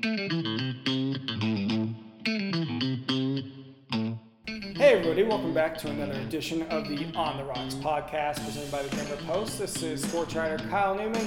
Hey everybody, welcome back to another edition of the On the Rocks podcast presented by the Denver Post. This is sports writer Kyle Newman,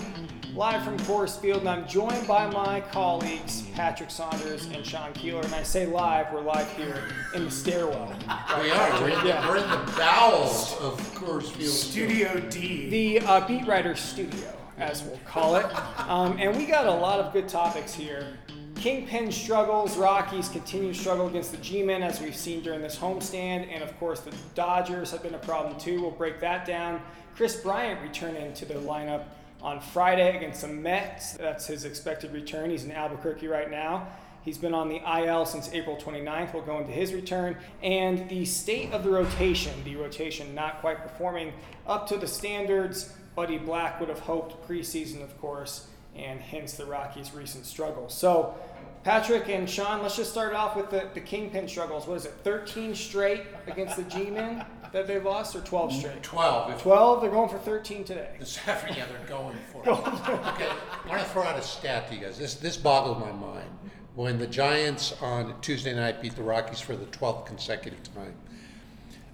live from Coors Field, and I'm joined by my colleagues Patrick Saunders and Sean Keeler. And I say live, we're live here in the stairwell. We are. We're in, the, Yeah. we're in the bowels of Coors Field. Studio D. the uh, Beat Writer Studio, as we'll call it. Um, and we got a lot of good topics here. Kingpin struggles, Rockies continue to struggle against the G-Men as we've seen during this homestand, and of course the Dodgers have been a problem too. We'll break that down. Kris Bryant returning to the lineup on Friday against the Mets. That's his expected return. He's in Albuquerque right now. He's been on the IL since April 29th. We'll go into his return. And the state of the rotation, the rotation not quite performing up to the standards Buddy Black would have hoped preseason, of course, and hence the Rockies' recent struggles. So, Patrick and Sean, let's just start off with the, the Kingpin struggles. What is it, 13 straight against the G Men that they've lost, or 12 straight? 12. 12, they're going for 13 today. this every yeah, they're going for it. okay, I want to throw out a stat to you guys. This this boggles my mind. When the Giants on Tuesday night beat the Rockies for the 12th consecutive time,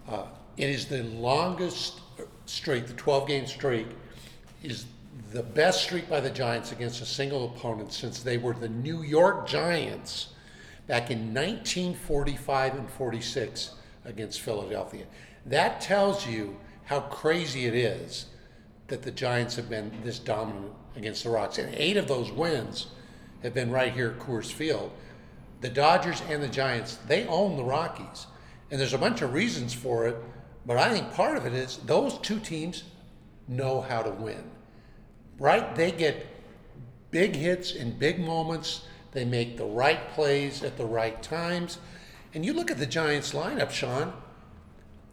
uh, it is the longest streak, the 12 game streak, is the best streak by the Giants against a single opponent since they were the New York Giants back in 1945 and 46 against Philadelphia. That tells you how crazy it is that the Giants have been this dominant against the Rocks. And eight of those wins have been right here at Coors Field. The Dodgers and the Giants, they own the Rockies. And there's a bunch of reasons for it, but I think part of it is those two teams know how to win. Right? They get big hits in big moments. They make the right plays at the right times. And you look at the Giants lineup, Sean.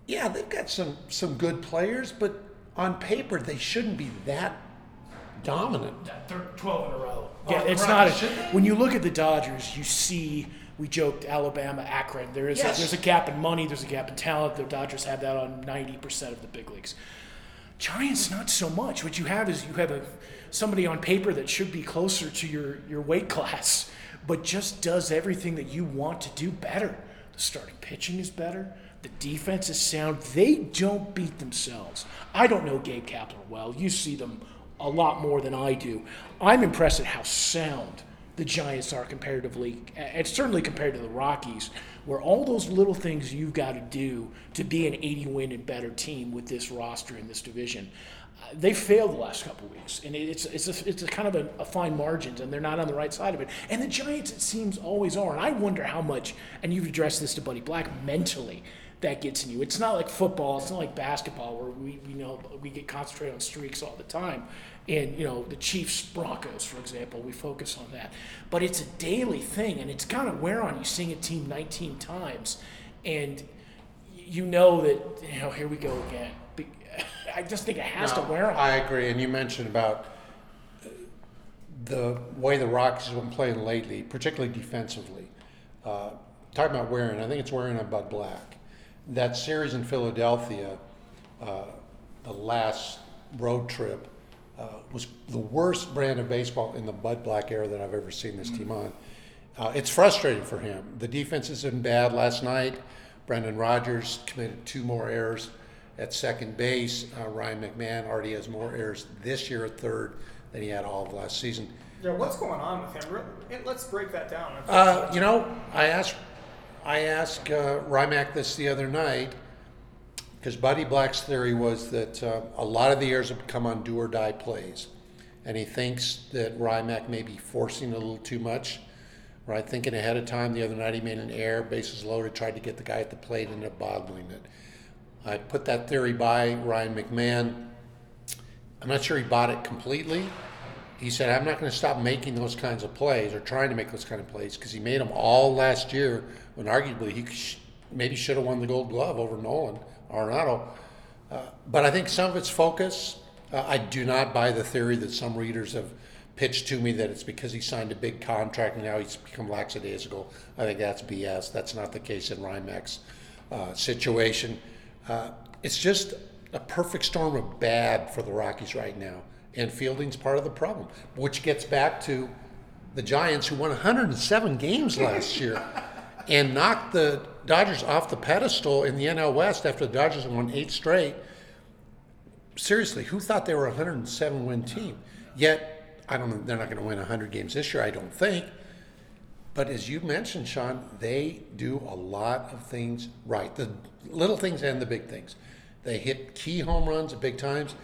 Yeah, they've got some some good players, but on paper they shouldn't be that dominant. Thir- 12 in a row. Oh, Yeah, it's right, not. A, when you look at the Dodgers, you see. We joked Alabama, Akron. There is Yes. a, there's a gap in money. There's a gap in talent. The Dodgers have that on 90% of the big leagues. Giants, not so much. What you have is you have a somebody on paper that should be closer to your your weight class, but just does everything that you want to do better. The starting pitching is better. The defense is sound. They don't beat themselves. I don't know Gabe Kapler well. You see them a lot more than I do. I'm impressed at how sound the Giants are comparatively, and certainly compared to the Rockies, where all those little things you've got to do to be an 80 win and better team with this roster in this division. uh, They failed the last couple weeks, and it's it's a, it's a kind of a, a fine margins, and they're not on the right side of it. And the Giants, it seems, always are. And I wonder how much. And you've addressed this to Buddy Black mentally that gets in you. It's not like football. It's not like basketball where we, we know we get concentrated on streaks all the time. And you know the Chiefs Broncos, for example, we focus on that. But it's a daily thing, and it's kind of wear on you seeing a team 19 times, and you know that you know here we go again. I just think it has to wear on. I agree. And you mentioned about uh, the way the Rockies have been playing lately, particularly defensively. Uh, talking about wearing, I think it's wearing on Bud Black. That series in Philadelphia, uh, the last road trip, uh, was the worst brand of baseball in the Bud Black era that I've ever seen this team on. Uh, it's frustrating for him. The defense has been bad last night. Brendan Rodgers committed two more errors at second base. Uh, Ryan McMahon already has more errors this year at third than he had all of last season. Yeah, what's going on with him? Let's break that down. Uh, you know, I asked, I asked uh, Rymack this the other night because Buddy Black's theory was that uh, a lot of the errors have come on do or die plays, and he thinks that Rymack may be forcing a little too much. Right, thinking ahead of time. The other night he made an error, bases loaded, tried to get the guy at the plate, ended up boggling it. I put that theory by Ryan McMahon. I'm not sure he bought it completely. He said, I'm not going to stop making those kinds of plays or trying to make those kind of plays because he made them all last year when arguably he maybe should have won the gold glove over Nolan Arenado. Uh, but I think some of it's focus. Uh, I do not buy the theory that some readers have pitched to me that it's because he signed a big contract and now he's become lackadaisical. I think that's BS. That's not the case in Rymack's uh, situation. Uh, it's just a perfect storm of bad for the Rockies right now, and fielding's part of the problem, which gets back to the Giants, who won 107 games last year, and knocked the Dodgers off the pedestal in the NL West after the Dodgers won eight straight. Seriously, who thought they were a 107 win team? Yet, I don't know, they're not going to win 100 games this year, I don't think. But as you mentioned, Sean, they do a lot of things right the little things and the big things. They hit key home runs at big times.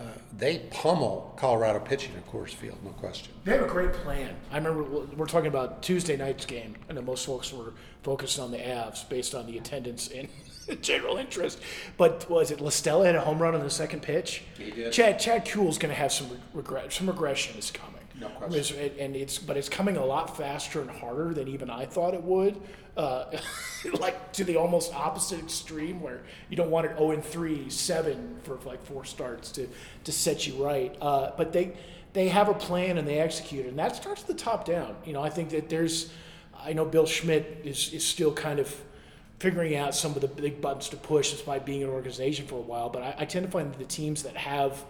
Uh, they pummel Colorado pitching at Coors Field, no question. They have a great plan. I remember we're talking about Tuesday night's game, and then most folks were focused on the Avs based on the attendance and general interest. But was it La Stella had a home run on the second pitch? He did. Chad Chad Kuhl's going to have some regret. Some regression is coming. No question. It's- and it's but it's coming a lot faster and harder than even I thought it would. Uh, like to the almost opposite extreme, where you don't want it 0 and 3, 7 for like four starts to to set you right. Uh, but they they have a plan and they execute it, and that starts at the top down. You know, I think that there's, I know Bill Schmidt is is still kind of figuring out some of the big buttons to push despite being an organization for a while. But I, I tend to find that the teams that have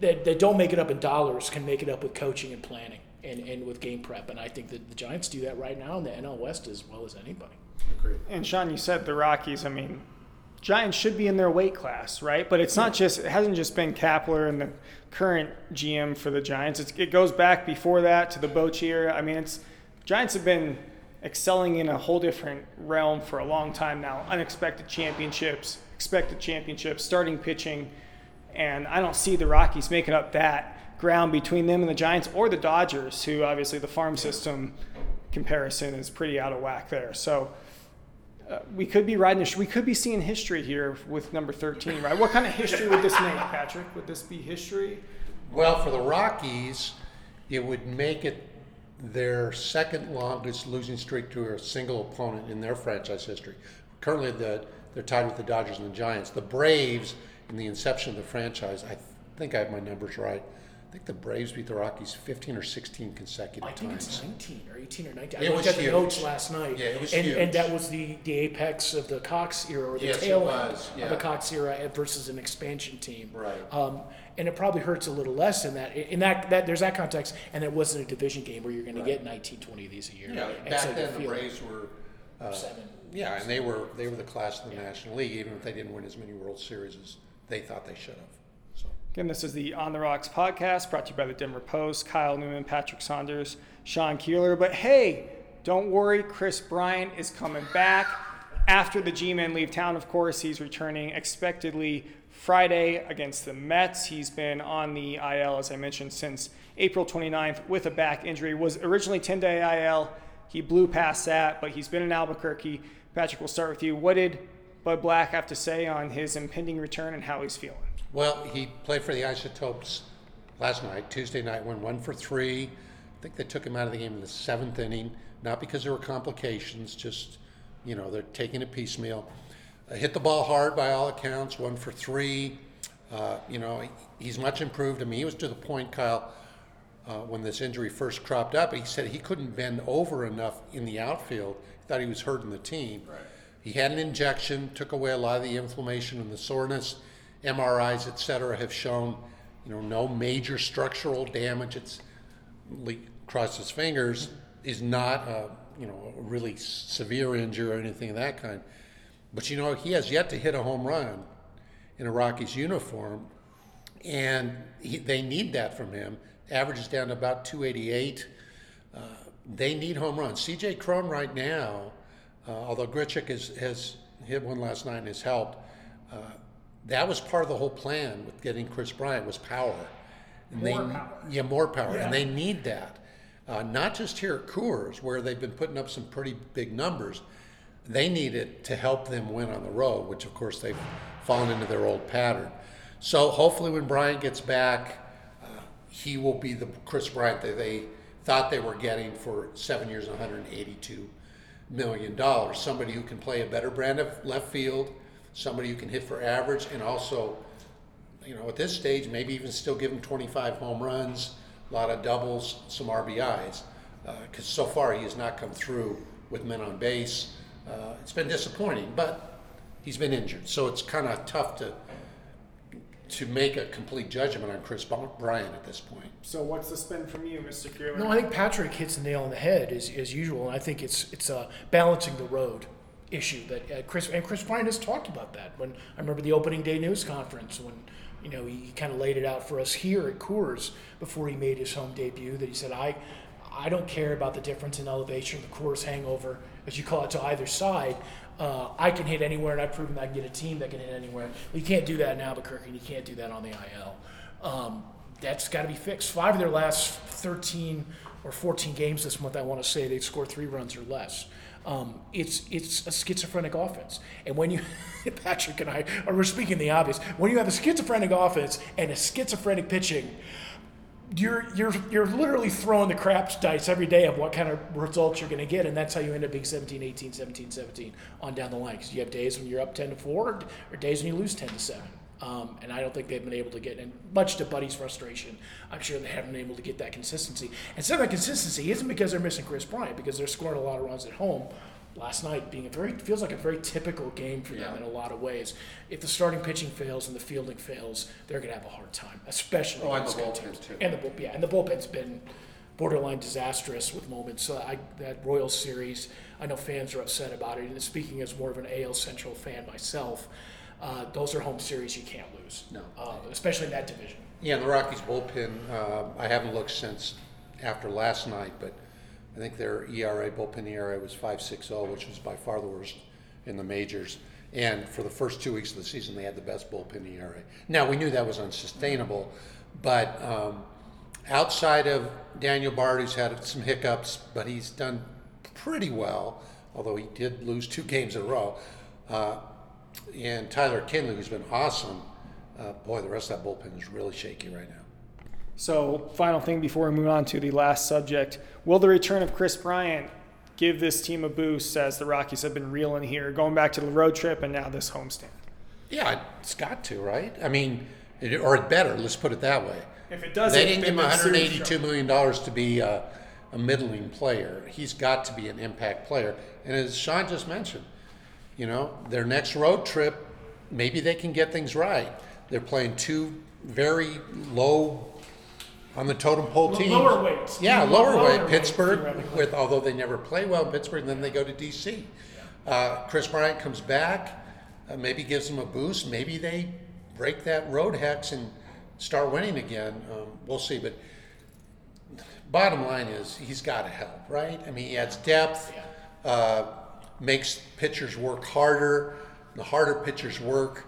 that, that don't make it up in dollars can make it up with coaching and planning and, and with game prep. And I think that the Giants do that right now in the NL West as well as anybody. And Sean, you said the Rockies. I mean, Giants should be in their weight class, right? But it's not just. It hasn't just been Kapler and the current GM for the Giants. It's, it goes back before that to the Bochy era. I mean, it's Giants have been excelling in a whole different realm for a long time now. Unexpected championships, expected championships, starting pitching, and I don't see the Rockies making up that ground between them and the Giants or the Dodgers, who obviously the farm system comparison is pretty out of whack there. So uh, we could be riding. A, we could be seeing history here with number thirteen, right? What kind of history would this make, Patrick? Would this be history? Well, for the Rockies, it would make it their second longest losing streak to a single opponent in their franchise history. Currently, the, they're tied with the Dodgers and the Giants. The Braves, in the inception of the franchise, I think I have my numbers right. I think the Braves beat the Rockies 15 or 16 consecutive I think times. it's 19 or 18 or 19. It I looked was at the huge. notes last night. Yeah, it was and, huge. and that was the, the apex of the Cox era or the Yes, it tail end was, of the Cox era versus an expansion team. Right. Um, and it probably hurts a little less in that in that, that there's that context and it wasn't a division game where you're going to get 19 20 of these a year. Yeah, And back so you then the feel Braves were. Uh, seven. Yeah, and they were they were the class of the National League, even if they didn't win as many World Series as they thought they should have. So. Again, this is the On the Rocks podcast brought to you by the Denver Post. Kyle Newman, Patrick Saunders, Sean Keeler. But hey, don't worry, Kris Bryant is coming back after the G-men leave town. Of course, he's returning expectedly Friday against the Mets. He's been on the IL, as I mentioned, since April 29th with a back injury. Was originally 10-day IL. He blew past that, but he's been in Albuquerque. Patrick, we'll start with you. What did Bud Black have to say on his impending return and how he's feeling? Well, he played for the Isotopes last night, Tuesday night, went one for three. I think they took him out of the game in the seventh inning, not because there were complications, just, you know, they're taking it piecemeal. Uh, hit the ball hard by all accounts, one for three. Uh, you know, he- he's much improved. I mean, he was to the point, Kyle, uh, when this injury first cropped up, he said he couldn't bend over enough in the outfield. He thought he was hurting the team. He had an injection, took away a lot of the inflammation and the soreness. MRIs, et cetera, have shown, you know, no major structural damage. It's cross his fingers is not a, you know, a really severe injury or anything of that kind. But you know, he has yet to hit a home run in a Rockies uniform, and he, they need that from him. Average is down to about 288. Uh, they need home runs. C.J. Cron right now, uh, although Grichuk has, has hit one last night and has helped, uh, that was part of the whole plan with getting Kris Bryant was power. And More they, power. Yeah, more power, and they need that. Uh, not just here at Coors, where they've been putting up some pretty big numbers. They need it to help them win on the road, which of course they've fallen into their old pattern. So hopefully, when Bryant gets back, uh, he will be the Kris Bryant that they thought they were getting for seven years and 182 million dollars. Somebody who can play a better brand of left field, somebody who can hit for average, and also, you know, at this stage, maybe even still give him 25 home runs, a lot of doubles, some RBIs. Because so far he has not come through with men on base. Uh, it's been disappointing, but he's been injured, so it's kind of tough to to make a complete judgment on Kris Bryant at this point. So what's the spin from you, Mr. Keeler? No, I think Patrick hits the nail on the head as, as usual, and I think it's it's uh, balancing the road issue that uh, Kris and Kris Bryant has talked about that. When I remember the opening day news conference when you know he kind of laid it out for us here at Coors before he made his home debut that he said I I don't care about the difference in elevation, the Coors hangover, as you call it, to either side. Uh, I can hit anywhere, and I've proven I can get a team that can hit anywhere. Well, you can't do that in Albuquerque, and you can't do that on the IL. Um, that's got to be fixed. Five of their last 13 or 14 games this month, I want to say, they scored three runs or less. Um, it's it's a schizophrenic offense, and when you Patrick and I are we're speaking the obvious, when you have a schizophrenic offense and a schizophrenic pitching, you're you're you're literally throwing the craps dice every day of what kind of results you're going to get and that's how you end up being 17 18 17 17 on down the line because you have days when you're up 10 to 4 or days when you lose 10 to 7 um, and I don't think they've been able to get, and much to Buddy's frustration, I'm sure they haven't been able to get that consistency. And some of that consistency isn't because they're missing Kris Bryant, because they're scoring a lot of runs at home. Last night being a very feels like a very typical game for them Yeah. in a lot of ways. If the starting pitching fails and the fielding fails, they're going to have a hard time, especially Oh, and the good bullpen, teams. too. And the bull, yeah, and the bullpen's been borderline disastrous with moments. So I, that Royal series, I know fans are upset about it. And speaking as more of an AL Central fan myself, uh, those are home series you can't lose. No. uh, especially in that division. Yeah, and the Rockies bullpen, uh, I haven't looked since after last night, but I think their ERA, bullpen ERA was 5.60, which was by far the worst in the majors. And for the first two weeks of the season, they had the best bullpen ERA. Now, we knew that was unsustainable, but um, outside of Daniel Bard, who's had some hiccups, but he's done pretty well, although he did lose two games in a row, uh, and Tyler Kinley, who's been awesome, uh, boy, the rest of that bullpen is really shaky right now. So, final thing before we move on to the last subject Will the return of Kris Bryant give this team a boost as the Rockies have been reeling here, going back to the road trip and now this homestand? Yeah, it's got to, right? I mean, it, or it better. Let's put it that way. If it doesn't, They didn't give him then it's serious 182 million dollars to be a, a middling player. He's got to be an impact player. And as Sean just mentioned, you know, their next road trip, maybe they can get things right. They're playing two very low on the totem pole teams. lower weights. Yeah, Lower lower weight. weight, Pittsburgh, theoretically. with although they never play well in Pittsburgh, and then they go to DC. Uh, Kris Bryant comes back, uh, maybe gives them a boost. Maybe they break that road hex and start winning again. Um, we'll see. But bottom line is he's got to help, right? I mean, he adds depth, uh, makes pitchers work harder. The harder pitchers work,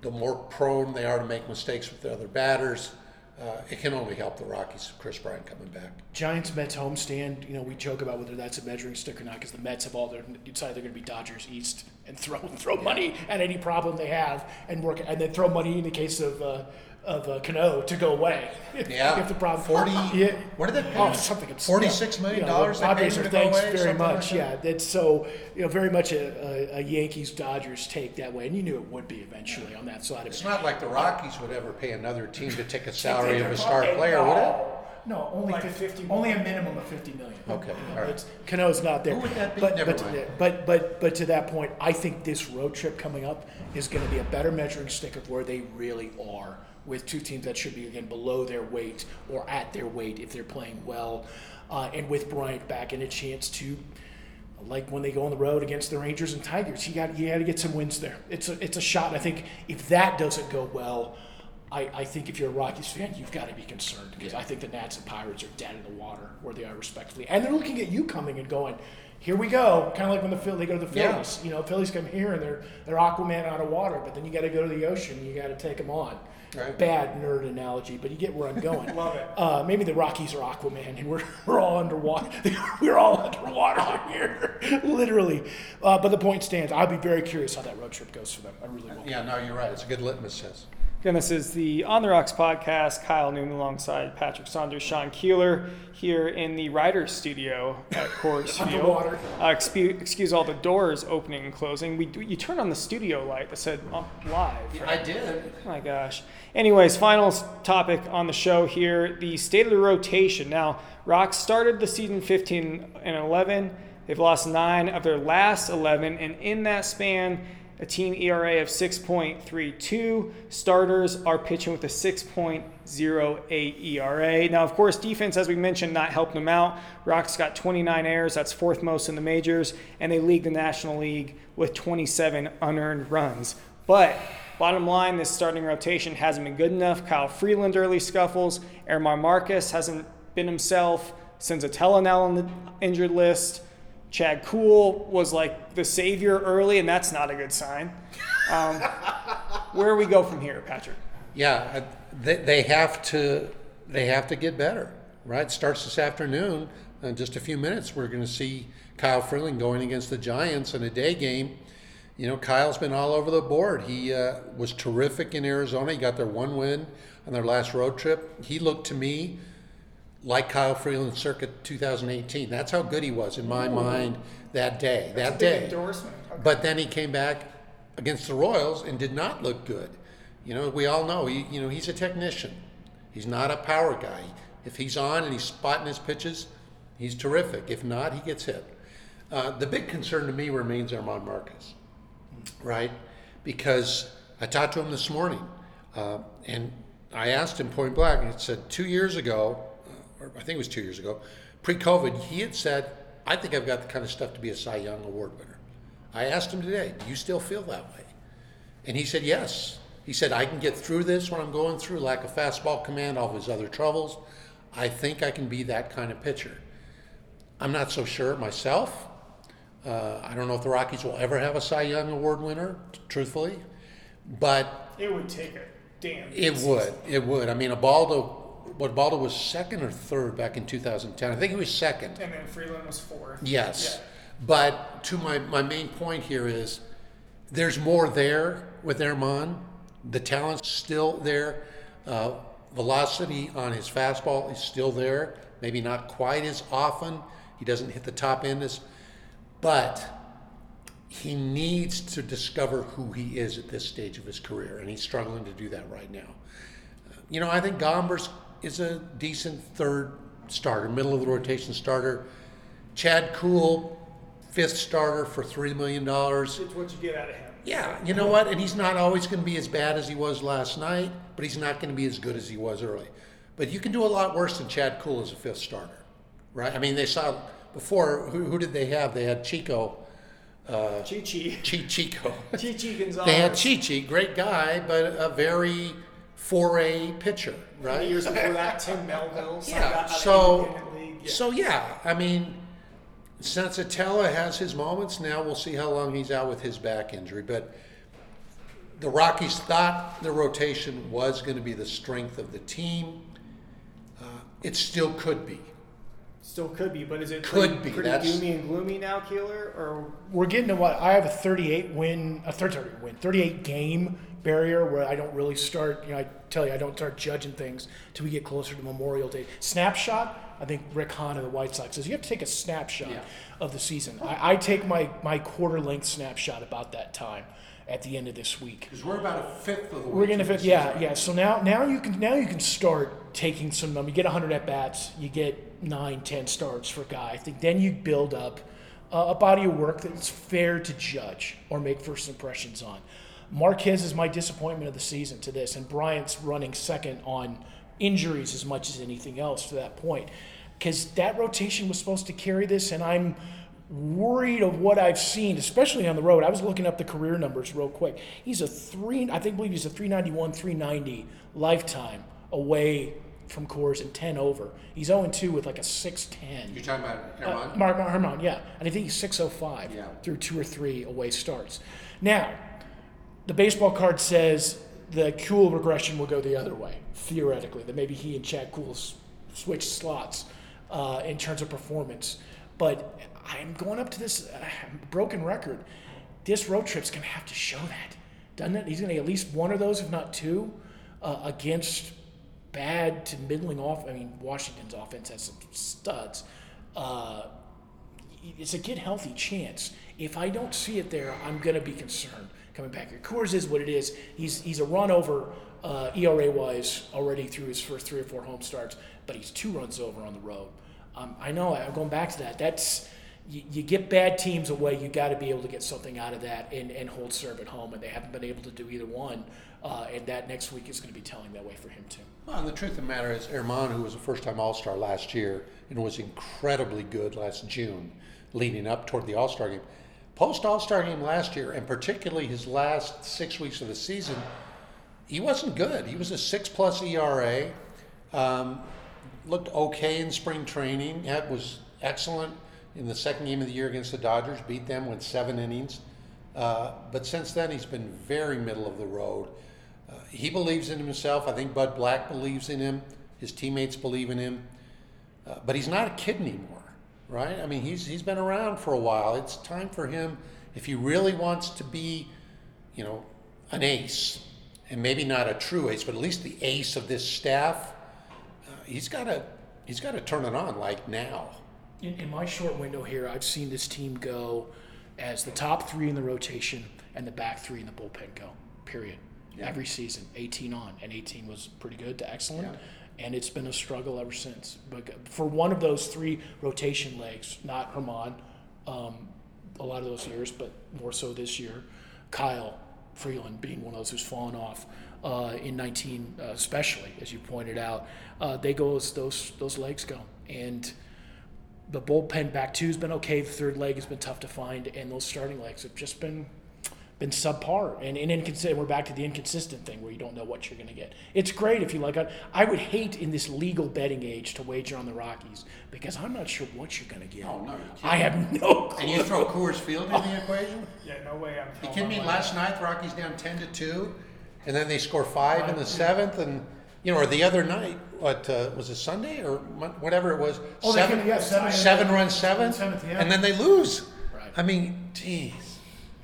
the more prone they are to make mistakes with the other batters. Uh, it can only help the Rockies, Kris Bryant coming back. Giants Mets homestand. You know, we joke about whether that's a measuring stick or not because the Mets have all their decide they're going to be Dodgers East and throw throw money at any problem they have and work and then throw money in the case of uh, of uh, Cano to go away. Yeah. if the problem 40 yeah. what did they pay Oh, something abs- $46 million you know, the they Padres are thanks away, very something like much. that? yeah, that's so you know very much a, a, a Yankees Dodgers take that way, and you knew it would be eventually on that side of It's it. not like the Rockies would ever pay another team to take a salary of a star Okay, player, would it? no. No, only Like 50, 50 only a minimum of 50 million. Okay, You know, all right. it's- Cano's not there. Who would that be? But, Never but, mind. but, but, but to that point, I think this road trip coming up is going to be a better measuring stick of where they really are with two teams that should be, again, below their weight or at their weight if they're playing well. Uh, and with Bryant back and a chance to, like when they go on the road against the Rangers and Tigers, you got you got to get some wins there. It's a it's a shot. And I think if that doesn't go well, I, I think if you're a Rockies fan, you've got to be concerned because I think the Nats and Pirates are dead in the water where they are respectively, and they're looking at you coming and going. Here we go, kind of like when the Phil they go to the Yeah. Phillies. You know, Phillies come here and they're they're Aquaman out of water, but then you got to go to the ocean. You got to take them on. Right. Bad nerd analogy, but you get where I'm going. Love it. Uh, maybe the Rockies are Aquaman, and we're, we're all underwater. we're all underwater here, literally. Uh, but the point stands. I'd be very curious how that road trip goes for them. I really will. Yeah, no, you're right. It's a good litmus test. Again, this is the On the Rocks podcast. Kyle Newman alongside Patrick Saunders, Sean Keeler here in the writers' studio at Coors Field. Uh, excuse, excuse all the doors opening and closing. We you turned on the studio light that said uh, live. right? I did. Oh my gosh. Anyways, final topic on the show here the state of the rotation. Now, Rocks started the season 15 and 11. They've lost nine of their last 11, and in that span, a team ERA of 6.32. Starters are pitching with a 6.08 ERA. Now, of course, defense, as we mentioned, not helping them out. Rocks got 29 errors, that's fourth most in the majors, and they lead the National League with 27 unearned runs. But bottom line, this starting rotation hasn't been good enough. Kyle Freeland early scuffles. German Marquez hasn't been himself. since Senzatela now on the injured list. Chad Kuhl was like the savior early, and that's not a good sign. Um, where we go from here, Patrick? Yeah, they, they have to they have to get better. Right, starts this afternoon. In just a few minutes, we're going to see Kyle Freeland going against the Giants in a day game. You know, Kyle's been all over the board. He uh, was terrific in Arizona. He got their one win on their last road trip. He looked to me like Kyle Freeland circuit 2018. That's how good he was in my Ooh. mind that day. That's that day. Endorsement. Okay. But then he came back against the Royals and did not look good. You know, we all know he, you know he's a technician. He's not a power guy. If he's on and he's spotting his pitches, he's terrific. If not, he gets hit. Uh, the big concern to me remains German Marquez, right? Because I talked to him this morning, uh, and I asked him point blank. And He said two years ago, or I think it was two years ago, pre-COVID, he had said, "I think I've got the kind of stuff to be a Cy Young Award winner." I asked him today, "Do you still feel that way?" And he said, "Yes." He said, I can get through this when I'm going through lack of fastball command, all of his other troubles. I think I can be that kind of pitcher. I'm not so sure myself. Uh, I don't know if the Rockies will ever have a Cy Young Award winner, truthfully, but it would take a damn. It would. It would. I mean, Ubaldo. Ubaldo was second or third back in 2010. I think he was second. And then Freeland was fourth. Yes. Yeah. But to my, my main point here is there's more there with German the talent's still there. Uh, velocity on his fastball is still there. Maybe not quite as often. He doesn't hit the top end as, but he needs to discover who he is at this stage of his career, and he's struggling to do that right now. You know, I think Gombers is a decent third starter, middle of the rotation starter. Chad Kuhl, fifth starter for three million dollars. It's what you get out of him. Yeah, you know what? And he's not always going to be as bad as he was last night, but he's not going to be as good as he was early. But you can do a lot worse than Chad Kuhl as a fifth starter, right? I mean, they saw before. Who, who did they have? They had Chico. Uh, Chichi. Chi Chico. Chichi Gonzalez. They had Chichi, great guy, but a very 4A pitcher, right? years before that, Tim Melville. Yeah. So, yeah. so yeah, I mean Senzatela has his moments. Now we'll see how long he's out with his back injury. But the Rockies thought the rotation was going to be the strength of the team. Uh, it still could be. Still could be, but is it could pretty, be pretty That's, doomy and gloomy now, Keeler? Or we're getting to what I have a 38 win, a 30 win, 38 game barrier where I don't really start. You know, I tell you, I don't start judging things till we get closer to Memorial Day. Snapshot I think Rick Hahn of the White Sox says you have to take a snapshot yeah. of the season. I, I, take my, my quarter length snapshot about that time at the end of this week. Because we're about a fifth of the way. We're to fifth, yeah, yeah. So now now you can now you can start taking some. Numbers. You get 100 at bats, you get nine, 10 starts for a guy. I think then you build up uh, a body of work that's fair to judge or make first impressions on. Marquez is my disappointment of the season to this, and Bryant's running second on injuries as much as anything else to that point. Because that rotation was supposed to carry this, and I'm worried of what I've seen, especially on the road. I was looking up the career numbers real quick. He's a three, I think, believe he's a 391, 390 lifetime away from Coors and 10 over. He's 0 2 with like a 610. You're talking about German? Uh, Mark German, yeah. And I think he's 605 yeah. through two or three away starts. Now, the baseball card says the Kuhl regression will go the other way, theoretically, that maybe he and Chad Kuhl switch slots uh, in terms of performance. But I'm going up to this uh, broken record. This road trip's going to have to show that, doesn't it? He's going to at least one of those, if not two, uh, against bad to middling off. I mean, Washington's offense has some studs. Uh, it's a get healthy chance. If I don't see it there, I'm going to be concerned coming back here. Coors is what it is. He's he's a run over uh, ERA wise already through his first three or four home starts, but he's two runs over on the road. Um, I know I'm going back to that. That's you, you get bad teams away, you got to be able to get something out of that and, and hold serve at home, and they haven't been able to do either one. Uh, and that next week is going to be telling that way for him too. Well, and the truth of the matter is, Herman, who was a first-time All-Star last year and was incredibly good last June, leading up toward the All-Star game, post All-Star game last year, and particularly his last six weeks of the season, he wasn't good. He was a six-plus ERA. Um, looked okay in spring training. Had was excellent in the second game of the year against the Dodgers. Beat them with seven innings. Uh, but since then, he's been very middle of the road. Uh, he believes in himself. I think Bud Black believes in him. His teammates believe in him. Uh, but he's not a kid anymore, right? I mean, he's he's been around for a while. It's time for him if he really wants to be, you know, an ace, and maybe not a true ace, but at least the ace of this staff. Uh, he's got to he's got to turn it on like now. In, in my short window here, I've seen this team go as the top three in the rotation and the back three in the bullpen go. Period. Yeah. Every season, 18 on, and 18 was pretty good to excellent, Yeah. and it's been a struggle ever since. But for one of those three rotation legs, not Herman, um, a lot of those years, but more so this year, Kyle Freeland being one of those who's fallen off uh, in 19, uh, especially as you pointed out, uh, they go as those those legs go, and the bullpen back two's been okay. The third leg has been tough to find, and those starting legs have just been been subpar and, and inconsistent. We're back to the inconsistent thing where you don't know what you're going to get. It's great if you like it. I would hate in this legal betting age to wager on the Rockies because I'm not sure what you're going to get. Oh, no. I have no clue. And you throw Coors Field in the equation? Yeah, no way I'm. You kidding me? Last night, the Rockies down ten to two, and then they score five in the seventh, and you know, or the other night, what uh, was it Sunday or Mon- whatever it was? Oh, they seven, came- yeah, seven- seven run seventh, Seventh, yeah. and then they lose. Right. I mean, geez.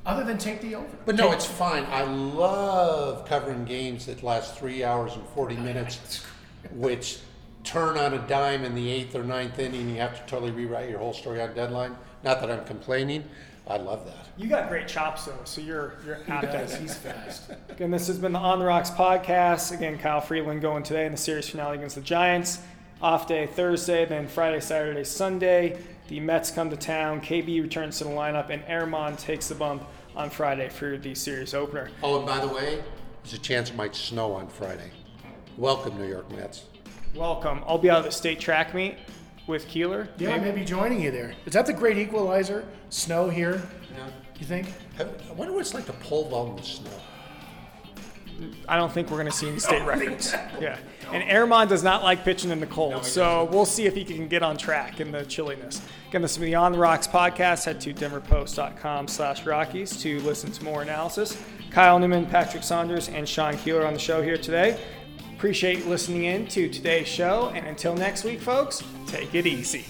Other than take the over. But no, it's fine. I love covering games that last three hours and forty minutes, which turn on a dime in the eighth or ninth inning. You have to totally rewrite your whole story on deadline. Not that I'm complaining. I love that. You got great chops though, so you're you're apt does. at it. He's fast. Again, this has been the On the Rocks podcast. Again, Kyle Freeland going today in the series finale against the Giants. Off day Thursday, then Friday, Saturday, Sunday. The Mets come to town. KB returns to the lineup, and German takes the bump on Friday for the series opener. Oh, and by the way, there's a chance it might snow on Friday. Welcome, New York Mets. Welcome. I'll be out at the state track meet with Keeler. Yeah, maybe joining you there. Is that the great equalizer? Snow here, Yeah. you think? I wonder what it's like to pull vault in the snow. I don't think we're going to see any state records. Yeah. And German does not like pitching in the cold, so we'll see if he can get on track in the chilliness. Again, this is the On the Rocks podcast. Head to denverpost.com slash Rockies to listen to more analysis. Kyle Newman, Patrick Saunders, and Sean Keeler on the show here today. Appreciate listening in to today's show, and until next week, folks, take it easy.